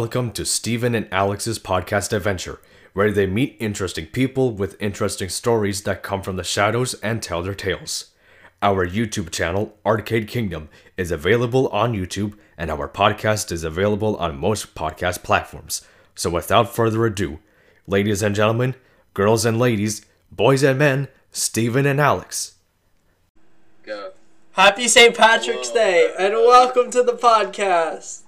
Welcome to Stephen and Alex's podcast adventure, where they meet interesting people with interesting stories that come from the shadows and tell their tales. Our YouTube channel, Arcade Kingdom, is available on YouTube, and our podcast is available on most podcast platforms. So, without further ado, ladies and gentlemen, girls and ladies, boys and men, Stephen and Alex. Go. Happy St. Patrick's Whoa. Day and welcome to the podcast.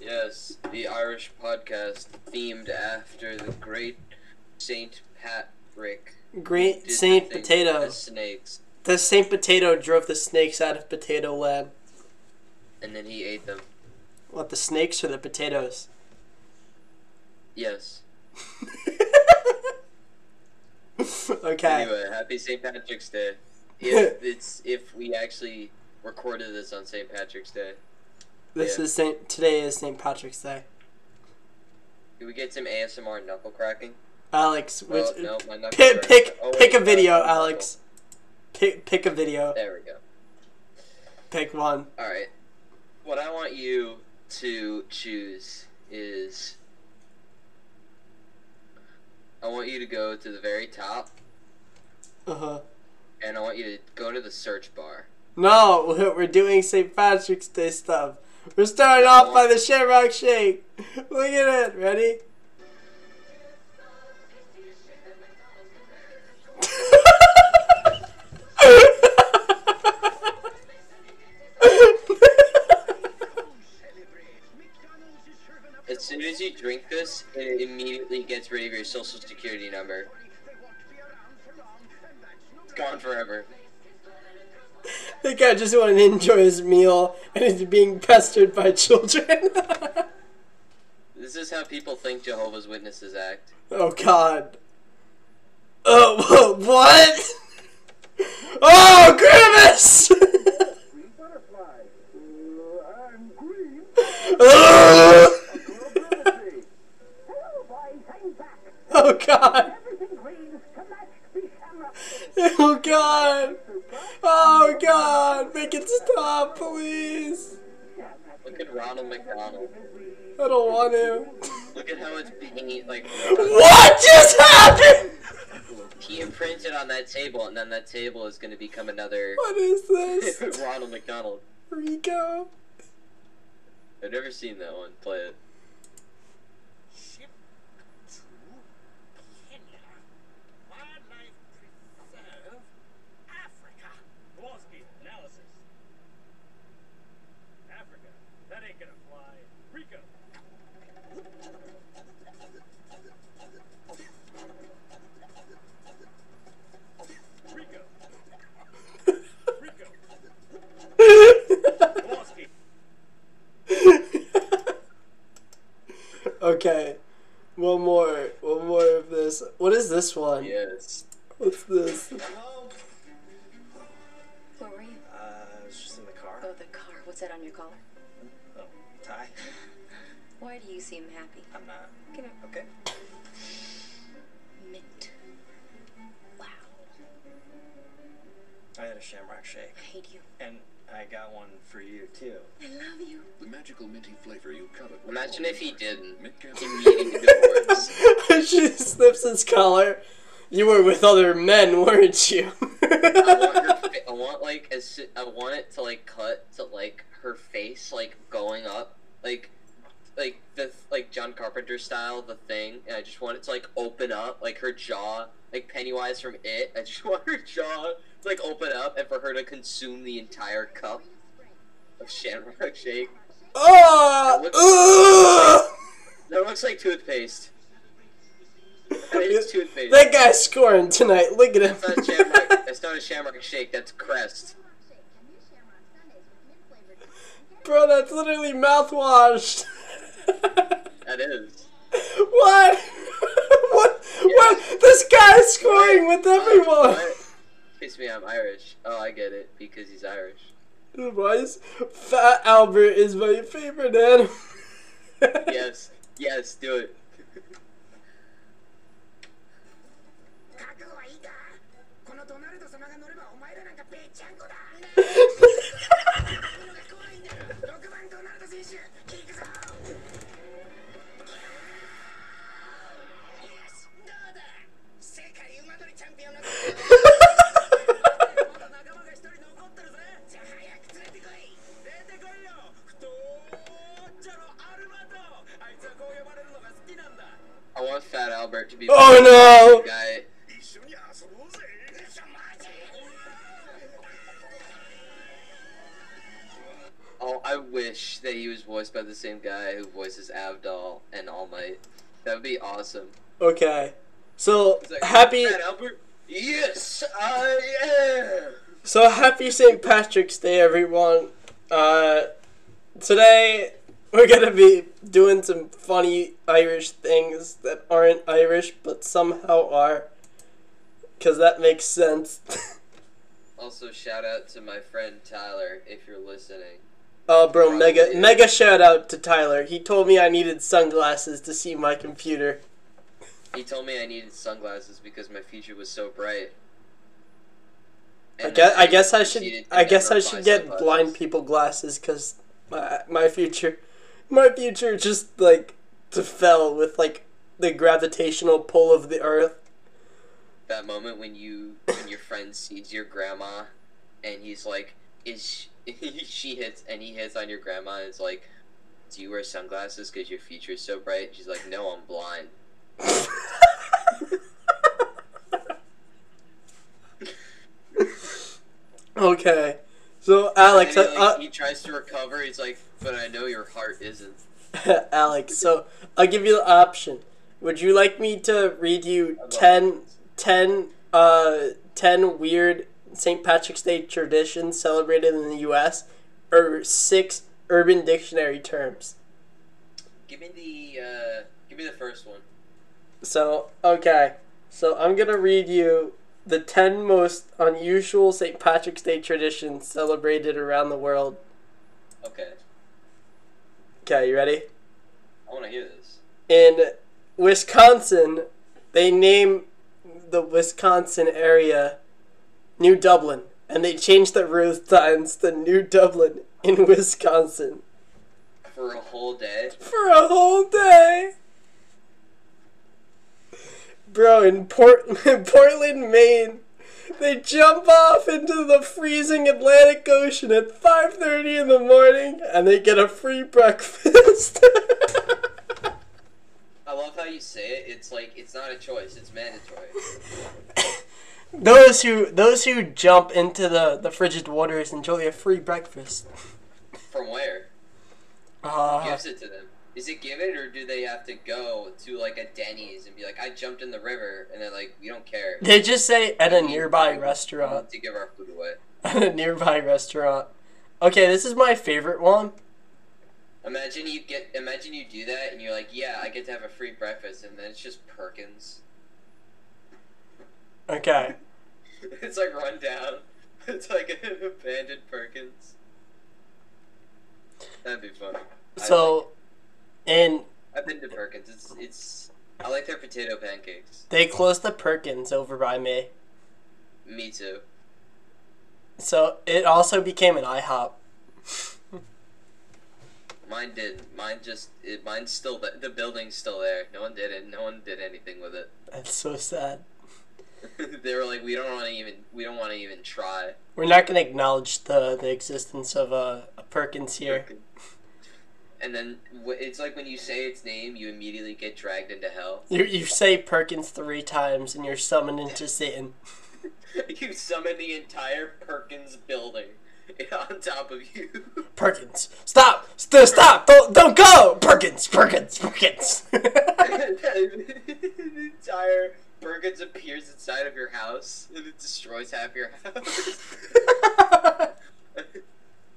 Yes, the Irish podcast themed after the great Saint Patrick. Great Saint the Potato. as snakes, The Saint Potato drove the snakes out of Potato Land. and then he ate them. What, the snakes or the potatoes? Yes. okay. Anyway, happy St. Patrick's Day. If it's if we actually recorded this on St. Patrick's Day, This yeah. is Saint. Today is St. Patrick's Day. do we get some ASMR knuckle cracking? Alex, which, Oh, no, my knuckles pick pick oh, pick a video, no, no. Alex. Pick pick a video. There we go. Pick one. All right. What I want you to choose is I want you to go to the very top Uh huh. and I want you to go to the search bar. No, we're we're doing St. Patrick's Day stuff. We're starting off by the Shamrock Shake. Look at it. Ready? As soon as you drink this, it immediately gets rid of your social security number. It's gone forever. The guy just wanted to enjoy his meal and is being pestered by children. This is how people think Jehovah's Witnesses act. oh God. Oh what? Oh Grimace! Butterfly. I'm green. oh Hello, boys. I'm back. Oh, God! Everything green to match the shamrock. Oh God! Oh God! Make it stop, please! Look at Ronald McDonald. I don't want to. Look at how it's paint like What just happened? he imprinted on that table, and then that table is going to become another What is this? Ronald McDonald. Rico? I've never seen that one. Play it. Ship to Kenya. Wildlife Preserve, Africa. Kowalski, analysis. Africa. That ain't gonna fly. Rico. Rico. Rico. Kowalski. okay. One more. One more of this. What is this one? Yes. What's this? Where were you? Uh, I was just in the car. Oh, the car. What's that on your collar? Oh, Ty. Why do you seem happy? I'm not. Come here. Okay. Mint. Wow. I had a shamrock shake. I hate you. And I got one for you, too. I love you. The magical minty flavor you covet. Imagine if he didn't. mint candy. She snips his collar. You were with other men, weren't you? I want her. Fa- I want like soo- I want it to like cut to like her face like going up like like the like John Carpenter style the thing and I just want it to like open up like her jaw like Pennywise from It I just want her jaw to like open up and for her to consume the entire cup of Shamrock Shake. oh! ugh! That looks like toothpaste. That is toothpaste. That guy's scoring tonight. Look at him. That's not Shamrock. That's not a Shamrock Shake. That's Crest. Bro, that's literally mouthwash. That is. what? what? What? This guy's scoring with uh, everyone. What? Excuse me, I'm Irish. Oh, I get it because he's Irish. Why is Fat Albert is my favorite animal? Yes, yes, do it. が乗ればお前らなんかべっちゃんこだ Oh no! That he was voiced by the same guy who voices Avdol and All Might. That would be awesome. Okay. So like, happy Yes, I am. so happy St. Patrick's Day everyone. Uh today we're gonna be doing some funny Irish things that aren't Irish but somehow are. Cause that makes sense. Also, shout out to my friend Tyler if you're listening. Oh, bro, mega mega shout out to Tyler. He told me I needed sunglasses to see my computer. He told me I needed sunglasses because my future was so bright. I guess I guess I should I guess I should get sunglasses. blind people glasses because my my future my future just like to fell with like the gravitational pull of the earth. That moment when you when your friend sees your grandma, and he's like, "Is she, hits?" and he hits on your grandma, and it's like, "Do you wear sunglasses because your future is so bright?" She's like, "No, I'm blind." okay, so Alex, he, like, uh, he tries to recover. He's like, "But I know your heart isn't." Alex, so I'll give you the option. Would you like me to read you love 10, 10, uh, 10 weird St. Patrick's Day traditions celebrated in the U.S. or six Urban Dictionary terms? Give me the uh, give me the first one. So, okay. So I'm going to read you the 10 most unusual St. Patrick's Day traditions celebrated around the world. Okay, Okay, you ready? I want to hear this. in Wisconsin, they name the Wisconsin area New Dublin, and they changed the road signs to New Dublin in Wisconsin For a whole day. for a whole day. Bro, in Port in Portland, Maine, they jump off into the freezing Atlantic Ocean at 5:30 in the morning, and they get a free breakfast. I love how you say it. It's like it's not a choice. It's mandatory. Those who those who jump into the, the frigid waters enjoy a free breakfast. From where? Uh, gives it to them? Is it given, or do they have to go to like a Denny's and be like, "I jumped in the river," and they're like, "We don't care." they just say at a nearby restaurant. to give our food away. At a nearby restaurant. Okay, this is my favorite one. Imagine you get, imagine you do that, and you're like, "Yeah, I get to have a free breakfast," and then it's just Perkins. Okay. it's like run down. It's like an abandoned Perkins. That'd be funny. So, like- I've been to Perkins. It's it's. I like their potato pancakes. they closed the Perkins over by me. Me too. So it also became an IHOP. Mine didn't. Mine just. It, mine's still. The, the building's still there. No one did it. No one did anything with it. That's so sad. they were like, we don't want to even. We don't want to even try. We're not gonna acknowledge the the existence of a, a Perkins here. And then it's like when you say its name, you immediately get dragged into hell. You you say Perkins three times and you're summoned into Satan. you summon the entire Perkins building on top of you. Perkins, stop! St- stop! Don't don't go! Perkins, Perkins, Perkins. the entire Perkins appears inside of your house and it destroys half your house.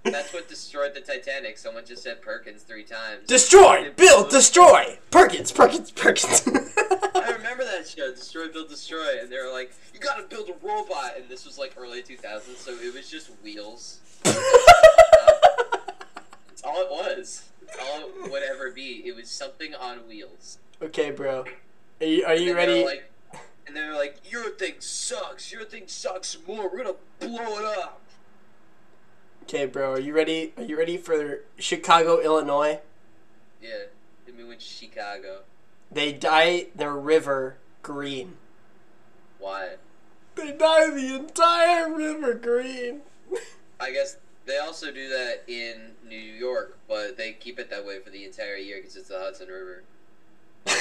That's what destroyed the Titanic. Someone just said Perkins three times. destroy, build, destroy. Perkins, Perkins, Perkins. I remember that show, Destroy, Build, Destroy, and they were like, "You gotta build a robot," and this was like early 2000s, so it was just wheels. That's all it was. That's all it would ever be. It was something on wheels. okay, bro. Are you, are you then they were ready? Like, and they were like, "Your thing sucks. Your thing sucks more. We're gonna blow it up." Okay, bro. Are you ready? Are you ready for Chicago, Illinois? Yeah, hit me with Chicago. They dye their river green. Why? They dye the entire river green. I guess they also do that in New York, but they keep it that way for the entire year because it's the Hudson River. That's,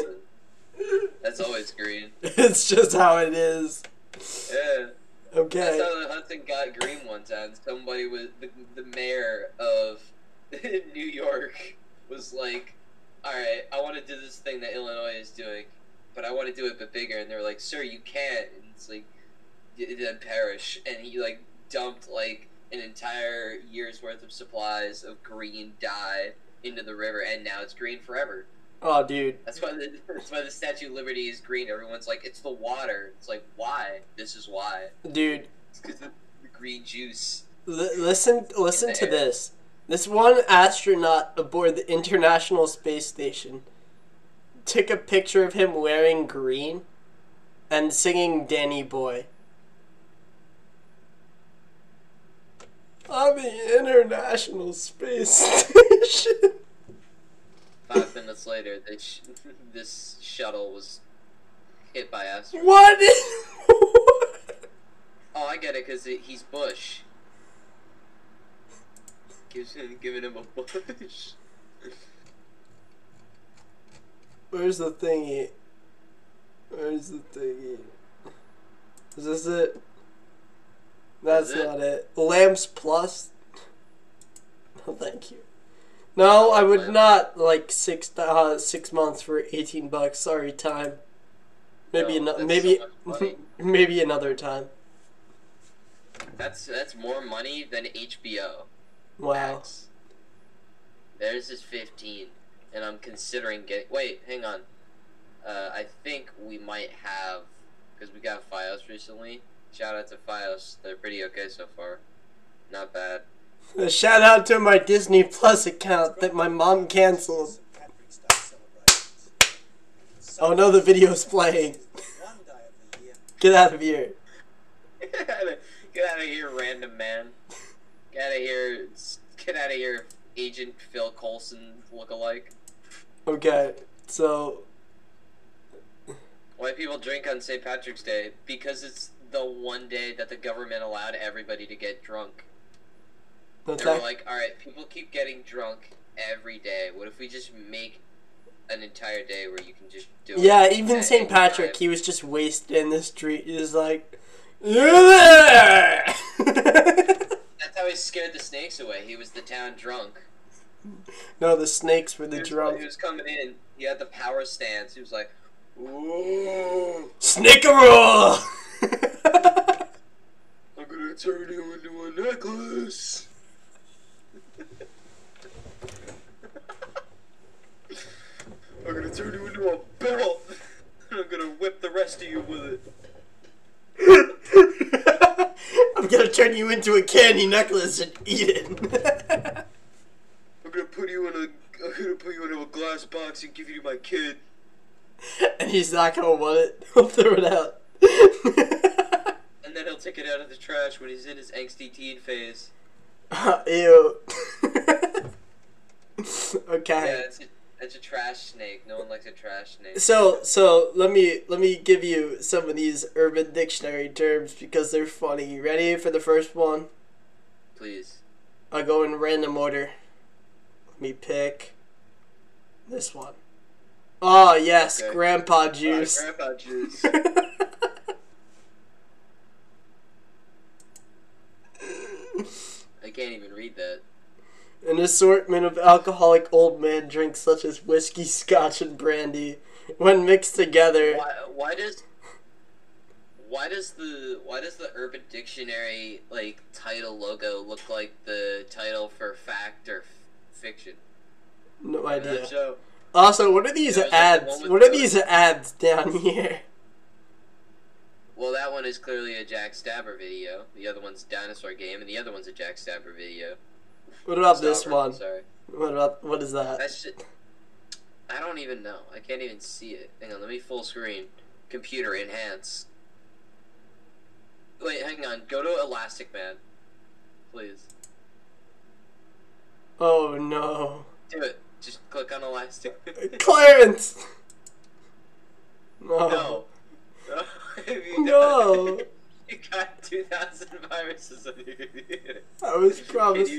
a, that's always green. it's just how it is. Yeah. That's Okay. how the Hudson got green one time. Somebody was the, the mayor of New York was like, "All right, I want to do this thing that Illinois is doing, but I want to do it but bigger." And they're like, "Sir, you can't." And it's like, "Y- then perish. And he like dumped like an entire year's worth of supplies of green dye into the river, and now it's green forever. Oh, dude. That's why the that's why the Statue of Liberty is green. Everyone's like, "It's the water." It's like, why? This is why. Dude, It's because of the green juice. L- listen, listen to this. This one astronaut aboard the International Space Station took a picture of him wearing green and singing Danny Boy. On the International Space Station. Five minutes later, sh- this shuttle was hit by asteroids. What? Oh, I get it, because he's Bush. Gives him, giving him a Bush. Where's the thingy? Where's the thingy? Is this it? That's it? not it. Lamps Plus? No, thank you. No, I would not like six uh, six months for eighteen bucks. Sorry, time. Maybe No, that's maybe so maybe another time. That's that's more money than HBO. Wow. Max. Theirs is 15, and I'm considering getting. Wait, hang on. Uh, I think we might have, because we got Fios recently. Shout out to Fios. They're pretty okay so far. Not bad. A shout out to my Disney Plus account that my mom canceled. Patrick's Day celebrations. Oh no, the video's playing. One day of the year. Get out of here. get out of get out of here, random man. Get out of here. Get out of here, Agent Phil Coulson lookalike. Okay, so Why people drink on St. Patrick's Day? Because it's the one day that the government allowed everybody to get drunk. That's They were like, all right, people keep getting drunk every day. What if we just make an entire day where you can just do it? Yeah, even St. Patrick, time? he was just wasted in the street. He was like, "You there?" That's how he scared the snakes away. He was the town drunk. no, the snakes were He the was, drunk. he was coming in. He had the power stance. He was like, "Ooh, Snickeroo! I'm gonna turn you into a necklace." I'm gonna turn you into a belt. and I'm gonna whip the rest of you with it. I'm gonna turn you into a candy necklace and eat it. I'm gonna put you in a. I'm gonna put you into a glass box and give you to my kid. and he's not gonna want it. He'll throw it out. And then he'll take it out of the trash when he's in his angsty teen phase. Ew. Yeah, okay. it's a, it's a trash snake. No one likes a trash snake. So so let me let me give you some of these urban dictionary terms because they're funny. You ready for the first one? Please. I'll go in random order. Let me pick this one. Oh yes, Okay. grandpa juice. Grandpa juice. I can't even read that. An assortment of alcoholic old man drinks such as whiskey, scotch, and brandy. When mixed together, Why, why does why does the why does the Urban Dictionary like title logo look like the title for fact or f- fiction? no idea. Also, what are these it's like ads? What are the- these ads down here? Well, that one is clearly a Jack Stauber video. The other one's Dinosaur Game, and the other one's a Jack Stauber video. What about this one? Sorry. What about what is that? That's just. I don't even know. I can't even see it. Hang on, let me full screen. Computer enhance. Wait, hang on. Go to Elastic Man. Please. Oh no. Do it. Just click on Elastic. Clarence! No. no. No. You No. You got 2,000 viruses on your computer. I was promised.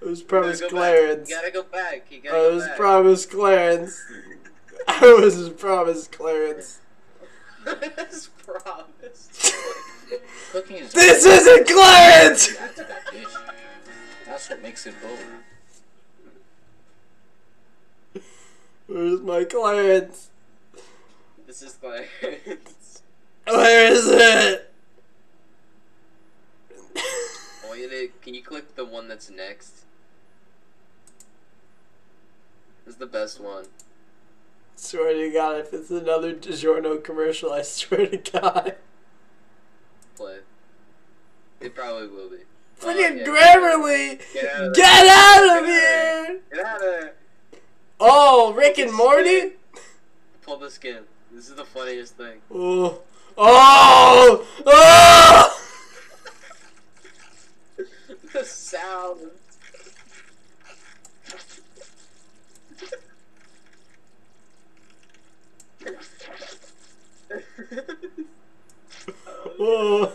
You- I was promised gotta back. Clarence. You gotta go back. You gotta I go was back. promised Clarence. I was promised Clarence. That's promised. Cooking is This isn't Clarence! Back to that dish. That's what makes it bold. Where's my Clarence? this is Clarence. Where is it? Can you click the one that's next? This is the best one. swear to God, if it's another DiGiorno commercial, I swear to God. Play. It probably will be. Oh, Freaking yeah, Grammarly! Get out of. Get out of Get here! Get out of. Oh, Rick and Morty? Pull the skin. This is the funniest thing. Oh. Oh! Oh! the sound. Oh.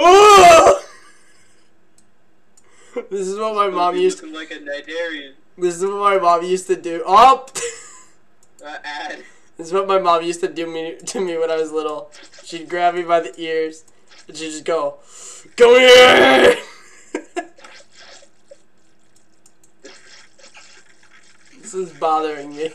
Oh! This is what my mom used. Looking like a Nigerian. This is what my mom used to do. Oh! Uh, ad. This is what my mom used to do me to me when I was little. She'd grab me by the ears and she'd just go, "Come here!" this is bothering me.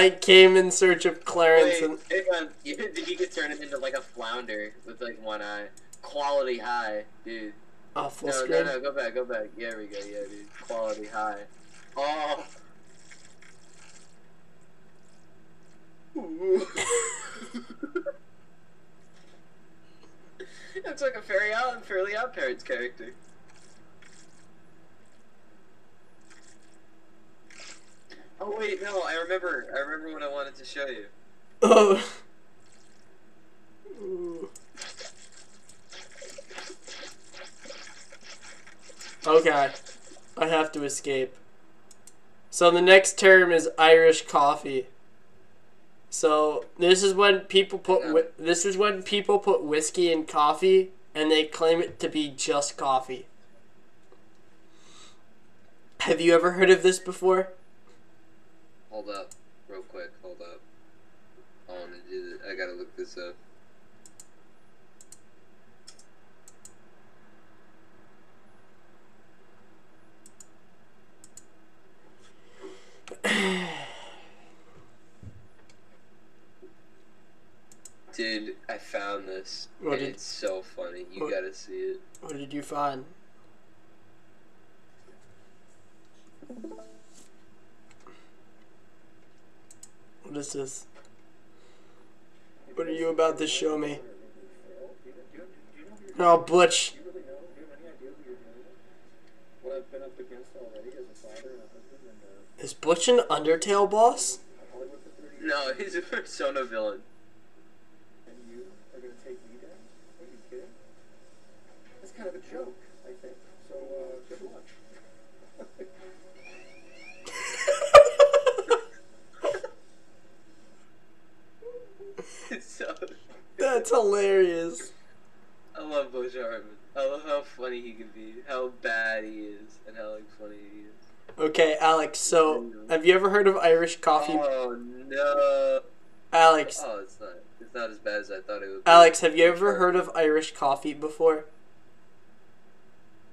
I came in search of Clarence Wait, and hang on. You, think you could turn him into like a flounder with like one eye. Quality high, dude. oh, full no, screen. no, no, go back, go back. Yeah, we go, yeah, dude. Quality high. Oh. Looks like a Fairy Odd, Fairly Odd Parents character. Oh wait, no, I remember. I remember what I wanted to show you. Oh. Ooh. Okay. I have to escape. So the next term is Irish coffee. So this is when people put this is when people put whiskey in coffee and they claim it to be just coffee. Have you ever heard of this before? Hold up, real quick. Hold up. I want to do. This. I gotta look this up. Dude, I found this. What and did- it's so funny. You what- gotta see it. What did you find? Is this? What are you about to show me? Oh, Butch. What I've been up against already as a father and a husband and uh, Is Butch an Undertale boss? Hollywood for 30 years, No, he's a persona villain. and you are going to take me down? Are you kidding? That's kind of a joke, I think. So, uh, good luck. It's so. That's hilarious. I love Butch Hartman. I love how funny he can be, how bad he is, and how like funny he is. Okay, Alex, so have you ever heard of Irish coffee? Oh no! Alex, Oh, it's not. It's not as bad as I thought it would. be. Alex, have you ever heard of Irish coffee before?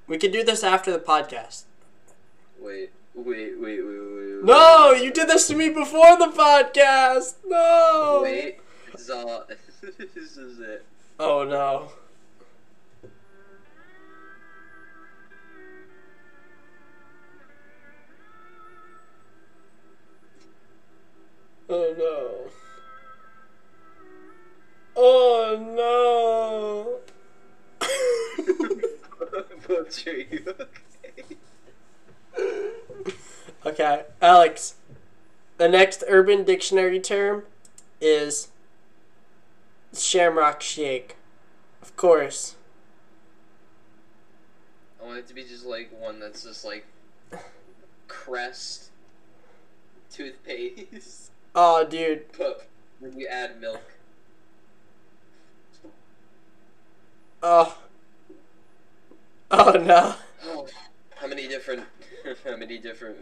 We could do this after the podcast. Wait, wait, wait, wait, wait. wait No, you did this to me before the podcast. No. Wait, this is all. This is it. Oh no. Oh no. Oh no. okay, Alex. The next Urban Dictionary term is Shamrock Shake. Of course. I want it to be just like one that's just like Crest toothpaste, Oh, dude. but when you add milk. Oh. Oh no. Oh, how many different, how many different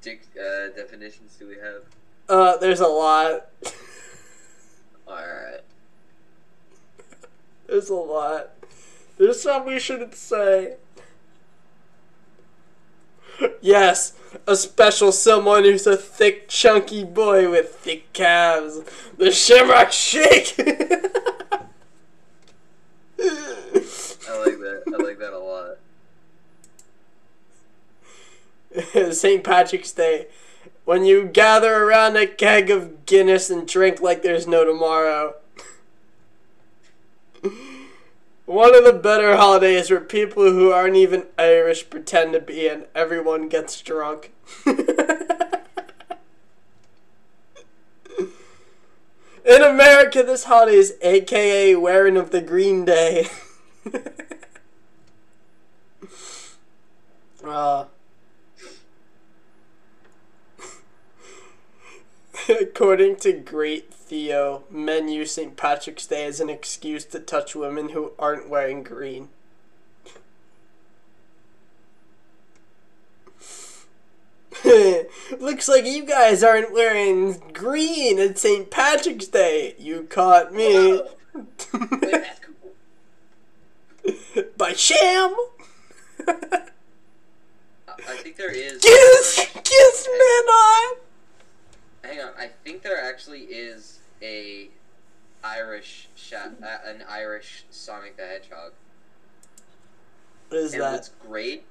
dic- uh, definitions do we have? Uh, there's a lot. Alright. There's a lot. There's some we shouldn't say. Yes, a special someone who's a thick, chunky boy with thick calves. The Shamrock Shake! I like that. I like that a lot. St. Patrick's Day. When you gather around a keg of Guinness and drink like there's no tomorrow. One of the better holidays where people who aren't even Irish pretend to be and everyone gets drunk. In America, this holiday is aka wearing of the Green Day. uh, According to Great Theo, men use St. Patrick's Day as an excuse to touch women who aren't wearing green. Looks like you guys aren't wearing green at St. Patrick's Day. You caught me. Wait, that's cool. By sham. I I think there is. kiss, kiss, man on. Hang on, I think there actually is a Irish sha- uh, an Irish Sonic the Hedgehog. What is and that? what's great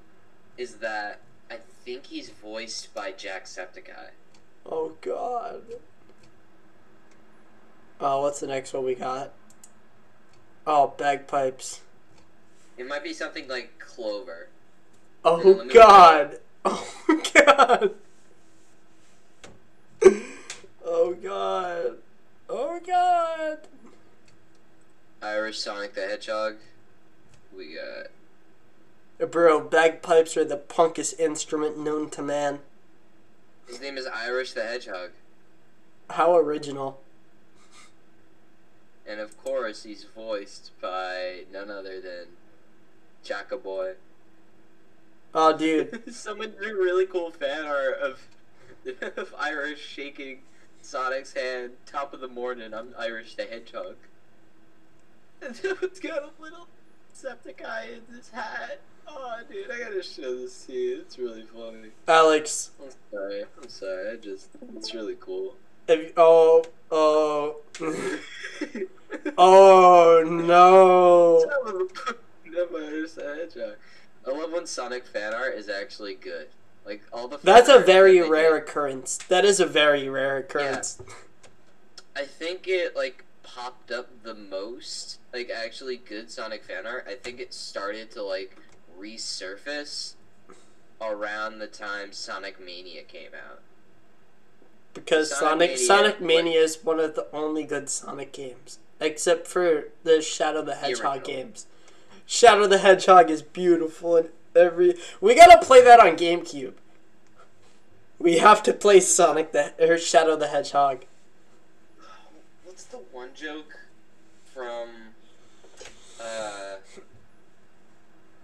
is that I think he's voiced by Jacksepticeye. Oh God. Oh, what's the next one we got? Oh, bagpipes. It might be something like Clover. Oh God. Oh God. Oh God. Oh God. Irish Sonic the Hedgehog. We got Bro, bagpipes are the punkest instrument known to man. his name is Irish the Hedgehog, How original. and of course he's voiced by none other than Jackaboy. Oh, dude. Someone drew really cool fan art of of Irish shaking Sonic's hand, top of the morning. I'm Irish the Hedgehog. And it's got a little Septiceye in his hat. Oh, dude, I gotta show this to you. It's really funny. Alex. I'm sorry. I'm sorry. I just, it's really cool. If you, oh, oh. oh, no. Never Irish the Hedgehog. I love when Sonic fan art is actually good. Like all the. That's a very that rare occurrence. That is a very rare occurrence. I think it like popped up the most, like actually good Sonic fan art. I think it started to like resurface around the time Sonic Mania came out. Because Sonic Sonic Mania, Sonic Mania is one of the only good Sonic games, except for the Shadow the Hedgehog original. games. Shadow the Hedgehog is beautiful and every. We gotta play that on GameCube. We have to play Sonic the or Shadow the Hedgehog. What's the one joke from uh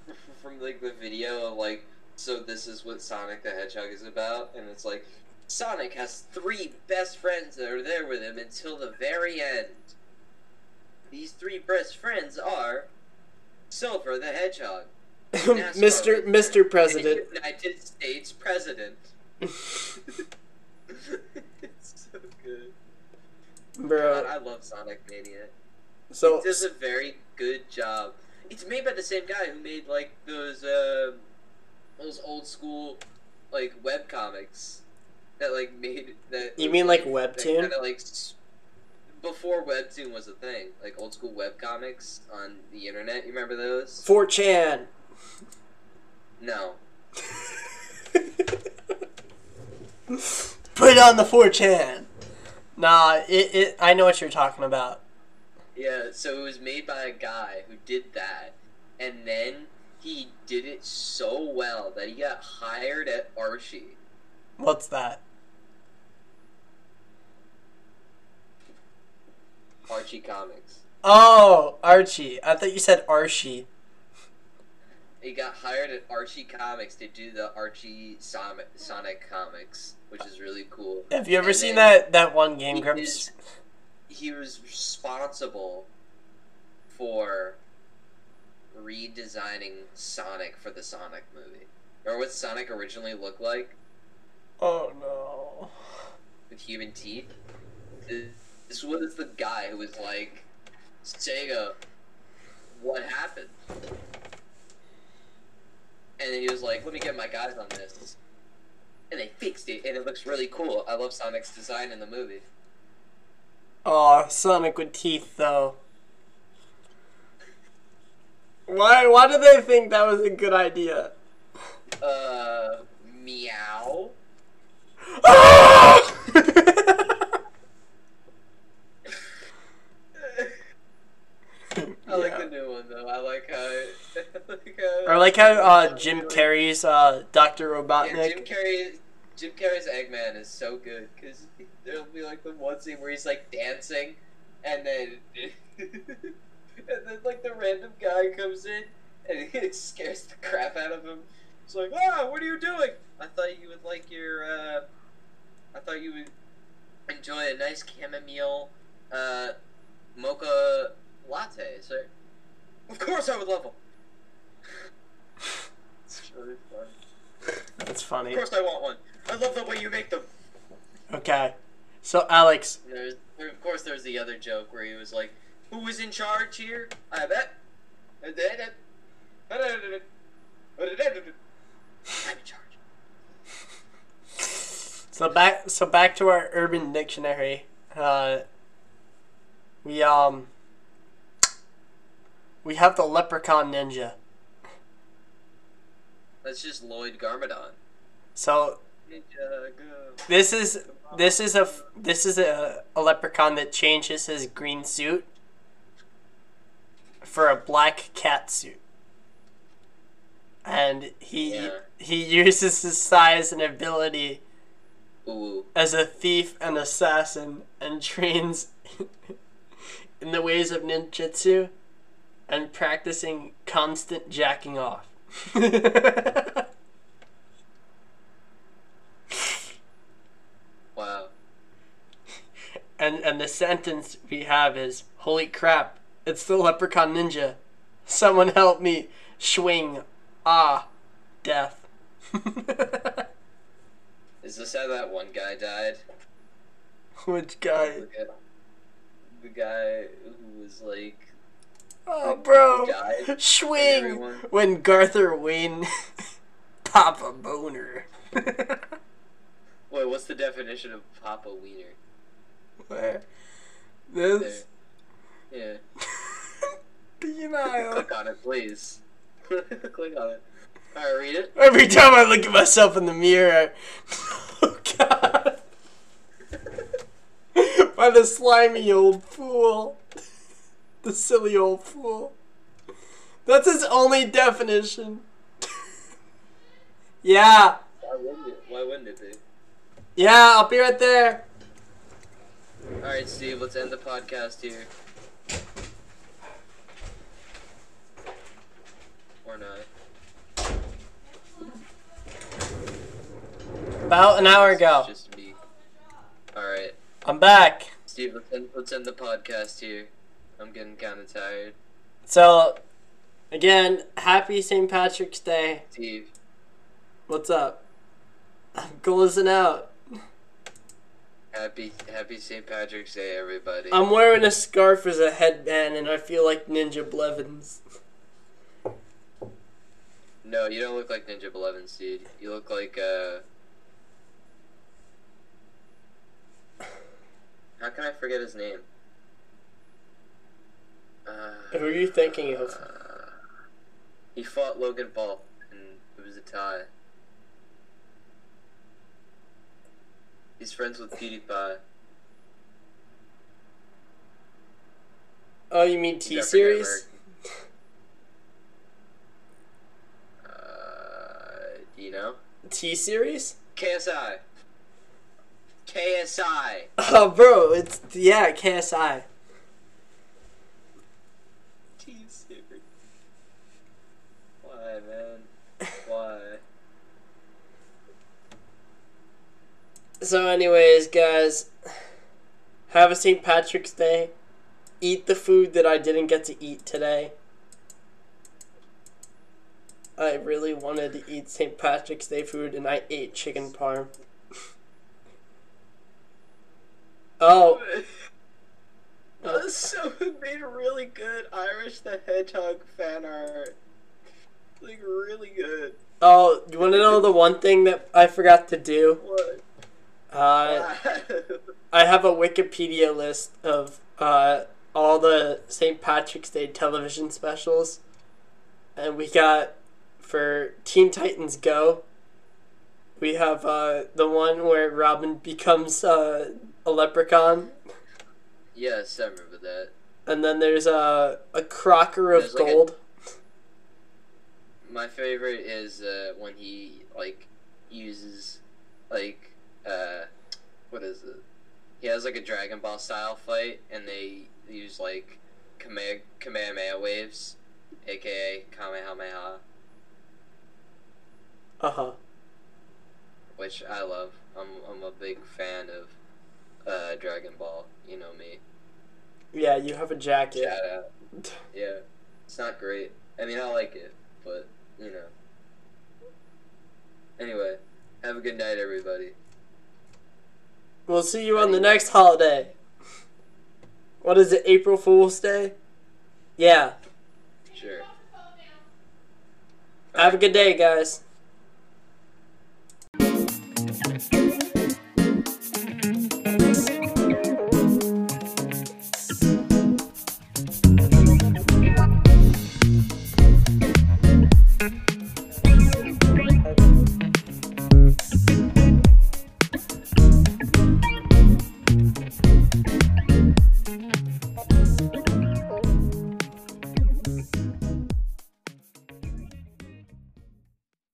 from like the video of like so this is what Sonic the Hedgehog is about and it's like Sonic has three best friends that are there with him until the very end. These three best friends are Silver the Hedgehog, Mr. Mr. President. United States President. it's so good. God, Bro. I love Sonic Mania. So It does a very good job. It's made by the same guy who made like those uh, those old school like web comics that like made that. You mean, like, that Webtoon? Kinda, like before Webtoon was a thing, like old school web comics on the internet. You remember those? 4chan. No. Put it on the 4chan. Nah, it, it I know what you're talking about. Yeah, so it was made by a guy who did that, and then he did it so well that he got hired at Archie. What's that? Archie Comics. Oh, Archie. I thought you said Archie. He got hired at Archie Comics to do the Archie Sonic, Sonic comics, which is really cool. Have you ever And seen that that one Game he Grumps? is- He was responsible for redesigning Sonic for the Sonic movie. Remember what Sonic originally looked like Oh no. with human teeth? This was the guy who was like, Sega, what happened? And he was like, let me get my guys on this. And they fixed it, and it looks really cool. I love Sonic's design in the movie. Oh, Sonic with teeth though. Why? Why do they think that was a good idea? Uh, meow. I like Yeah. the new one though. I like how. I like Or like how uh, Jim Carrey's uh, Doctor Yeah, Robotnik. Jim Carrey. Jim Carrey's Eggman is so good because there'll be like the one scene where he's like dancing, and then and then like the random guy comes in and it scares the crap out of him. It's like, ah, what are you doing? I thought you would like your. uh I thought you would enjoy a nice chamomile uh mocha latte, sir. Of course, I would love them. It's really fun. That's funny. Of course, I want one. I love the way you make them. Okay. So Alex, There's, there, of course, there's the other joke where he was like, "Who is in charge here? I bet." I'm in charge. so back so back to our Urban Dictionary. Uh, we um we have the Leprechaun Ninja. That's just Lloyd Garmadon. So this is this is a this is a, a leprechaun that changes his green suit for a black cat suit. And he Yeah. he uses his size and ability Ooh. as a thief and assassin and trains in the ways of ninjutsu and practicing constant jacking off. Wow. and and the sentence we have is holy crap it's the leprechaun ninja someone help me swing ah death Is this how that one guy died? which guy Look at the guy who was like oh bro swing when garther wayne papa boner Wait, what's the definition of Papa Wiener? where this Yeah. penile Click on it, please. Click on it. Alright, read it. every time i look at myself in the mirror oh god by the slimy old fool the silly old fool that's his only definition yeah Why wouldn't it? Why wouldn't it be? yeah i'll be right there Alright, Steve, let's end the podcast here. Or not. about an hour ago just me. Alright. i'm back Steve, let's end, let's end the podcast here. I'm getting kinda tired. so again happy st patrick's day Steve. what's up i'm closing out Happy Happy St. Patrick's Day, everybody. I'm wearing a scarf as a headband, and I feel like Ninja Blevins. no, you don't look like Ninja Blevins, dude. You look like uh How can I forget his name? Uh, Who are you thinking of? uh, he fought Logan Paul, and it was a tie. He's friends with PewDiePie. Oh, you mean T got you know? T series? KSI. KSI. Oh, bro, it's yeah, KSI. T series. Why, man? Why? So, anyways, guys, have a St. Patrick's Day. Eat the food that I didn't get to eat today. I really wanted to eat St. Patrick's Day food, and I ate chicken parm. oh, Uh, so it made really good Irish the Hedgehog fan art. Like really good. oh, you want to know the one thing that I forgot to do? What? Uh, I have a Wikipedia list of uh, all the St. Patrick's Day television specials. And we got for Teen Titans Go, we have uh, the one where Robin becomes uh, a leprechaun. yes, I remember that. And then there's a, a crocker of There's like a- gold. My favorite is uh, when he like uses like uh what is it? He has like a Dragon Ball style fight and they use like Kame- Kamehameha waves, aka Kamehameha, Uh huh. which I love. I'm I'm a big fan of uh Dragon Ball, you know me. Yeah, you have a jacket. Shout out. Yeah. It's not great. I mean I like it, but you know. Anyway, have a good night everybody. We'll see you on the next holiday. What is it, April Fool's Day? Yeah. Sure. Have a good day, guys.